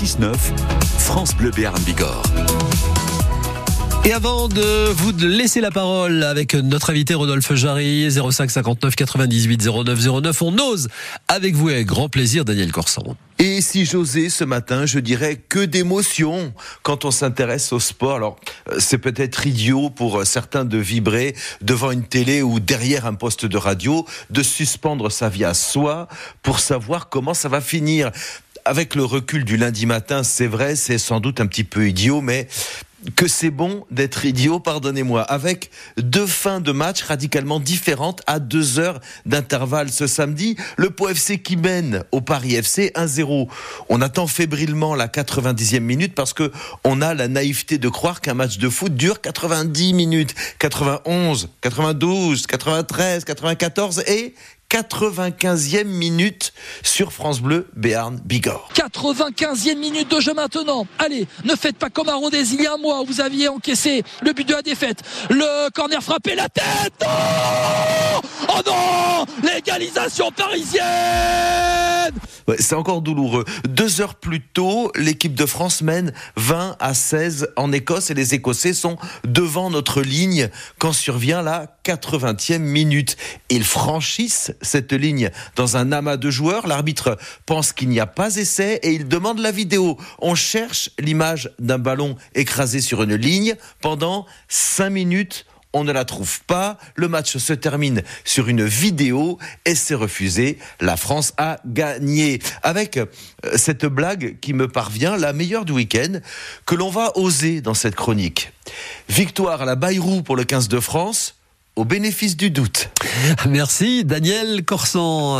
6-9, France Bleu Béarn Bigorre. Et avant de vous laisser la parole avec notre invité Rodolphe Jarry, 05 59 98 09 09, on ose avec vous avec grand plaisir Daniel Corsan. Et si j'osais ce matin, je dirais que d'émotions quand on s'intéresse au sport. Alors, euh, c'est peut-être idiot pour certains de vibrer devant une télé ou derrière un poste de radio, de suspendre sa vie à soi pour savoir comment ça va finir avec le recul du lundi matin, c'est vrai, c'est sans doute un petit peu idiot, mais que c'est bon d'être idiot, pardonnez-moi, avec deux fins de match radicalement différentes à deux heures d'intervalle ce samedi. Le Pau FC qui mène au Paris FC 1-0. On attend fébrilement la 90e minute parce que on a la naïveté de croire qu'un match de foot dure 90 minutes, 91, 92, 93, 94 et 95e minute sur France Bleu Béarn Bigorre. 95e minute de jeu maintenant. Allez, ne faites pas comme à Rodez il y a un mois où vous aviez encaissé le but de la défaite. Le corner frappé la tête. Oh, oh non L'égalisation parisienne c'est encore douloureux. Deux heures plus tôt, l'équipe de France mène 20 à 16 en Écosse et les Écossais sont devant notre ligne quand survient la 80e minute. Ils franchissent cette ligne dans un amas de joueurs. L'arbitre pense qu'il n'y a pas essai et il demande la vidéo. On cherche l'image d'un ballon écrasé sur une ligne pendant 5 minutes on ne la trouve pas. Le match se termine sur une vidéo et c'est refusé. La France a gagné. Avec euh, cette blague qui me parvient, la meilleure du week-end, que l'on va oser dans cette chronique. Victoire à la Bayrou pour le 15 de France, au bénéfice du doute. Merci Daniel Corsan.